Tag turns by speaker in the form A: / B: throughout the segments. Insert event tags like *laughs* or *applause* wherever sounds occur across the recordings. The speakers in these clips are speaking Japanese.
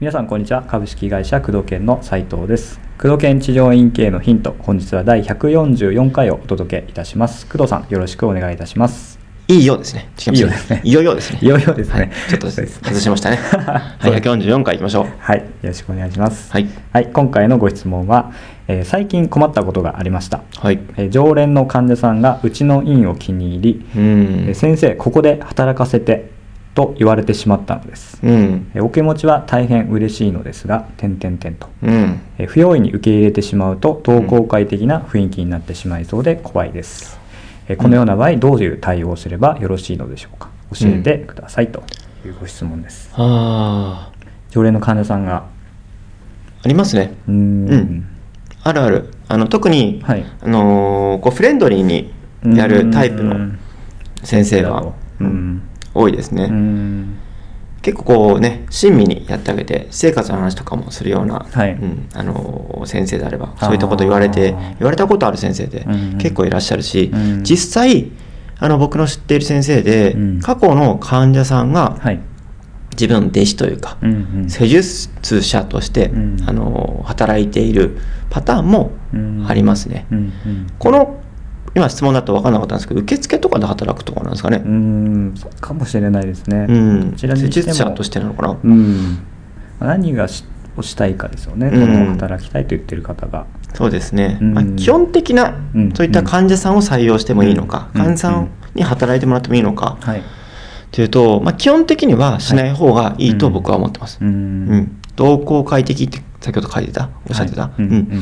A: 皆さんこんにちは。株式会社工藤研の斉藤です。工藤研地上院系のヒント本日は第144回をお届けいたします。工藤さんよろしくお願いいたします。
B: いいようですね。
A: いいようですね
B: いよいよですね。
A: いよいよですね
B: はいちょっと外しましたね。*laughs* はい、144回行きましょう。
A: はいよろしくお願いします
B: はい。
A: 今回のご質問は、えー最近困ったことがありました、
B: はい。
A: えー常連の患者さんがうちの院を気に入り、
B: う
A: えー
B: ん。
A: 先生ここで働かせてと言われてしまったのです、
B: うん。
A: えーお気持ちは大変嬉しいのですが点々点と
B: うん。
A: えー不用意に受け入れてしまうと同好会的な雰囲気になってしまいそうで怖いです、えーこのような場合どういう対応をすればよろしいのでしょうか？教えてくださいというご質問です、
B: あ
A: 常連の患者さんが。
B: あ、ありますね。
A: うーん。
B: うん。あるある。あの、特に、
A: はい。
B: あのーこう、フレンドリーにやるタイプの先生が
A: うん。
B: 多いですね。
A: うん
B: 結構こうね、親身にやってあげて、生活の話とかもするような、
A: はい。
B: うんあのー先生であれば、そういったこと言われて、言われたことある先生で
A: うん
B: 結構いらっしゃるし、
A: うん。
B: 実際、あの僕の知っている先生で、
A: うん。
B: 過去の患者さんが
A: はい。
B: 自分の弟子というか、
A: うんうん。
B: 施術者として、
A: うん。
B: あのー働いているパターンも
A: うん。
B: ありますね。
A: うんうん。
B: この今質問だと分からなかったんですけど、受付とかで働くとかなんですかね。
A: う。んかもしれないですね、
B: うん、施術者としてなのかな。
A: うん。何がしをしたいかですよね、
B: うん。
A: 働きたいと言ってる方が。
B: そうですね、
A: うん。
B: まあ、基本的な
A: うん。
B: そういった患者さんを採用してもいいのか、
A: うん。
B: 患者さんに働いてもらってもいいのか、
A: はい。
B: というと、まあ、基本的にはしない方がいいと僕は思ってます。
A: う
B: うん。
A: ん。
B: 同好快適って先ほど書いてたおっしゃってた。
A: はい。うん。
B: うん。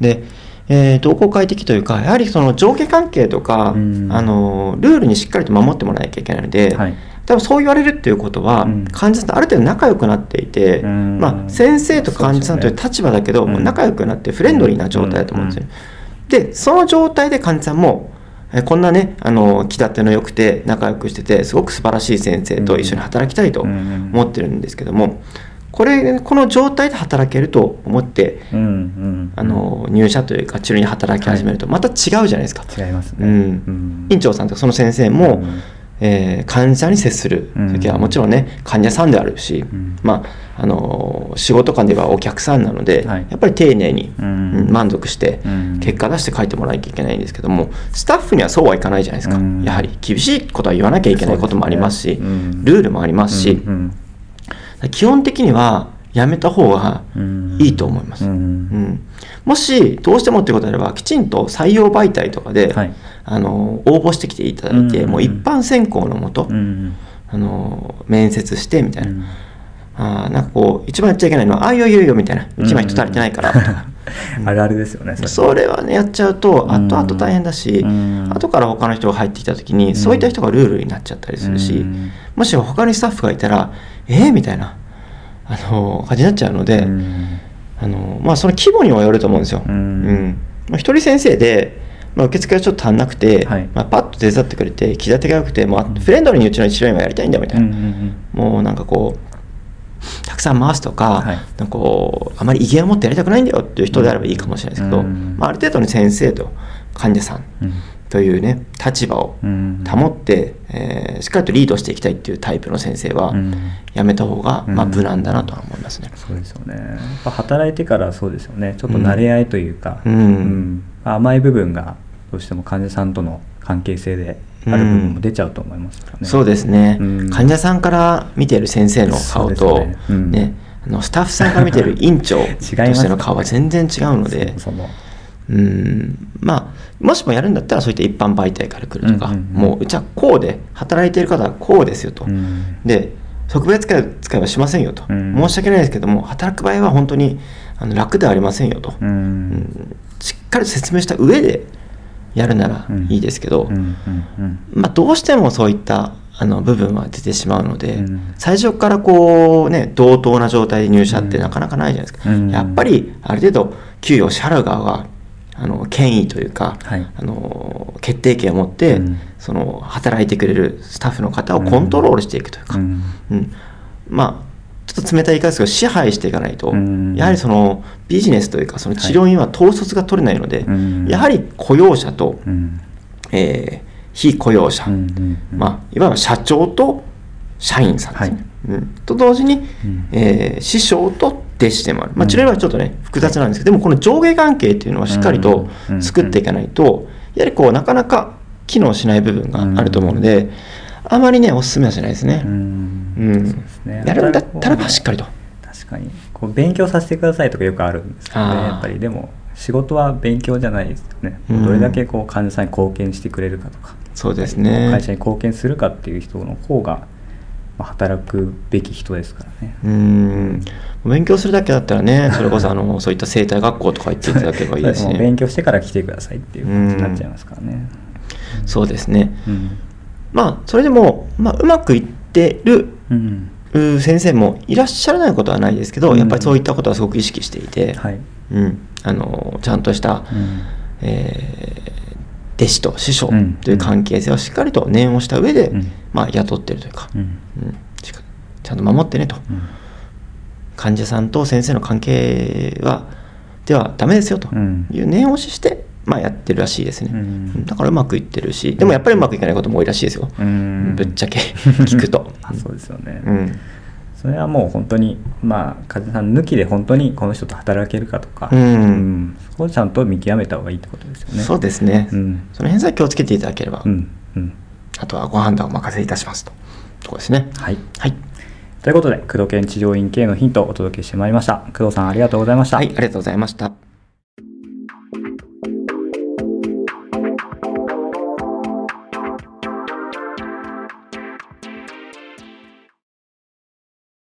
B: で、えー同好快適というかやはりその上下関係とか、
A: うん。
B: あのルールにしっかりと守ってもらわなきゃいけないので、
A: はい。
B: 多分そう言われるっていうことは、
A: うん。
B: 患者さんとある程度仲良くなっていて、
A: うん。
B: まあ、先生と患者さんという立場だけど、もう仲良くなってフレンドリーな状態だと思うんですよ。でその状態で患者さんもえこんなねあの気立ての良くて仲良くしててすごく素晴らしい先生と一緒に働きたいと思ってるんですけどもこれこの状態で働けると思って
A: うんうん。
B: あの入社というか治療に働き始めるとまた違うじゃないですか。
A: 違いますね、
B: うん。
A: うん。
B: 院長さんとかその先生も、
A: うん。
B: えー患者に接する。
A: うん。
B: 時はもちろんね患者さんであるし、
A: ん。
B: まああのー仕事間ではお客さんなので、
A: はい。
B: やっぱり丁寧に、
A: うん。
B: うん満足して
A: うん。
B: 結果出して書いてもらわなきゃいけないんですけどもスタッフにはそうはいかないじゃないですか、
A: うん。
B: やはり厳しいことは言わなきゃいけないこともありますし
A: ね。うん。
B: ルールもありますし、
A: うん
B: 基本的にはやめた方が
A: うん。
B: いいと思います。
A: うん。
B: うん。もしどうしてもってことであればきちんと採用媒体とかで、
A: はい。
B: あの応募してきていただいて、
A: うん。
B: もう一般選考のもと、
A: うん。
B: あの面接してみたいな、
A: うん。
B: あーなんかこう一番やっちゃいけないのは「ああいいよいいよいいよ」みたいな「一番人足りてないから」とか、*laughs*
A: あるあるですよね
B: それ。はねやっちゃうと
A: うん。
B: 後々大変だし、
A: うん。
B: 後から他の人が入ってきた時に、
A: ん
B: そういった人がルールになっちゃったりするし、
A: うん。
B: もし他にスタッフがいたら「え？ー?」みたいなあの感じになっちゃうので、
A: うん。
B: あのまあ、その規模にもよると思うんですよ。
A: うん。
B: まあ、一人先生で、まあ、受付がちょっと足んなくて、
A: はい。
B: まあ、パッと手伝ってくれて気立てが良くて、まあ、フレンドリーにうちの一郎院はやりたいんだみたいな、
A: うんうん
B: もうなんかこうたくさん回すとか,、
A: はい。
B: なんかこうあまり威厳を持ってやりたくないんだよっていう人であればいいかもしれないですけど、
A: うん。
B: まあ、ある程度の先生と患者さん
A: うん
B: というね立場を
A: うん。
B: 保って、えーしっかりとリードしていきたいっていうタイプの先生は、
A: うん。
B: やめた方が、まあ、
A: うん
B: 無難だなとは思いますね。
A: そうですよね。やっぱ働いてからそうですよね。ちょっと慣れ合いというか、
B: うん。
A: 甘い部分がどうしても患者さんとの関係性である部分も出ちゃうと思いますからね、
B: そうですね、
A: うん。
B: 患者さんから見てる先生の顔と、
A: ね。うん。
B: ねあのスタッフさんから見てる院長 *laughs* としての顔は全然違うので
A: その
B: うん。まあもしもやるんだったらそういった一般媒体から来るとか、
A: うんうんうん。
B: もううちはこうで働いている方はこうですよと、
A: うん。
B: で特別扱いはしませんよと、
A: うん。
B: 申し訳ないですけども働く場合は本当にあの楽ではありませんよと、
A: うん。
B: うん。しっかりと説明した上でやるならいいですけど、まあ、どうしてもそういったあの部分は出てしまうので、
A: うん。
B: 最初からこうね同等な状態で入社ってなかなかないじゃないですか、
A: うん。
B: やっぱりある程度給与を支払う側があの権威というか、
A: はい。
B: あの決定権を持って、
A: うん。
B: その働いてくれるスタッフの方をコントロールしていくというか、
A: うん。
B: うん。まあちょっと冷たい言い方ですけど支配していかないと、
A: うん。
B: やはりそのビジネスというかその治療院は統率が取れないので、
A: うん。
B: やはり雇用者と
A: うん。
B: えー非雇用者、まあ、いわば社長と社員さんですね、うん、と同時に、
A: ん。
B: えー師匠と弟子でもある、まあ、治療はちょっとね複雑なんですけど、でもこの上下関係っていうのはしっかりと作っていかないと、やはりこうなかなか機能しない部分があると思うので、あまりねおすすめはしないですね。
A: うん。
B: やるんだったらばしっかりと。
A: 確かに。こう勉強させてくださいとかよくあるんですけどねやっぱり。でも仕事は勉強じゃないですよね、
B: うん。
A: どれだけこう患者さんに貢献してくれるかとか。
B: そうですね。
A: 会社に貢献するかっていう人の方が、まあ、働くべき人ですからね。
B: うん。勉強するだけだったらね、それこそあの *laughs* そういった生態学校とか行っていただければいいですね。
A: 勉強してから来てくださいっていう感じになっちゃいますからね。
B: そうですね。
A: うん。
B: まあ、それでも、まあ、うまくいってる
A: うん。
B: う先生もいらっしゃらないことはないですけど、
A: うん。
B: やっぱりそういったことはすごく意識していて、
A: はい。
B: うん、あのちゃんとした、
A: うん。
B: えー弟子と師匠
A: うん。
B: という関係性をしっかりと念をした上で、
A: うん。
B: まあ、雇ってるというか、
A: うん。
B: ちゃんと守ってねと。
A: うん。
B: 患者さんと先生の関係はではダメですよと。
A: うん。
B: いう念押しして、まあ、やってるらしいですね、
A: うん。
B: だからうまくいってるしでもやっぱりうまくいかないことも多いらしいですよ、
A: うん。
B: ぶっちゃけ *laughs* 聞くと。*laughs*
A: あそうですよね、
B: うん
A: それはもう本当にまあ患者さん抜きで本当にこの人と働けるかとか、
B: うん。
A: そこをちゃんと見極めた方がいいってことですよね。
B: そうですね、
A: うん
B: その辺さえ気をつけていただければ、
A: うん。うん。
B: あとはご判断をお任せいたしますととこですね。
A: はい。
B: はい、
A: ということで工藤研治療院系のヒントをお届けしてまいりました。工藤さんありがとうございました、
B: はい、ありがとうございました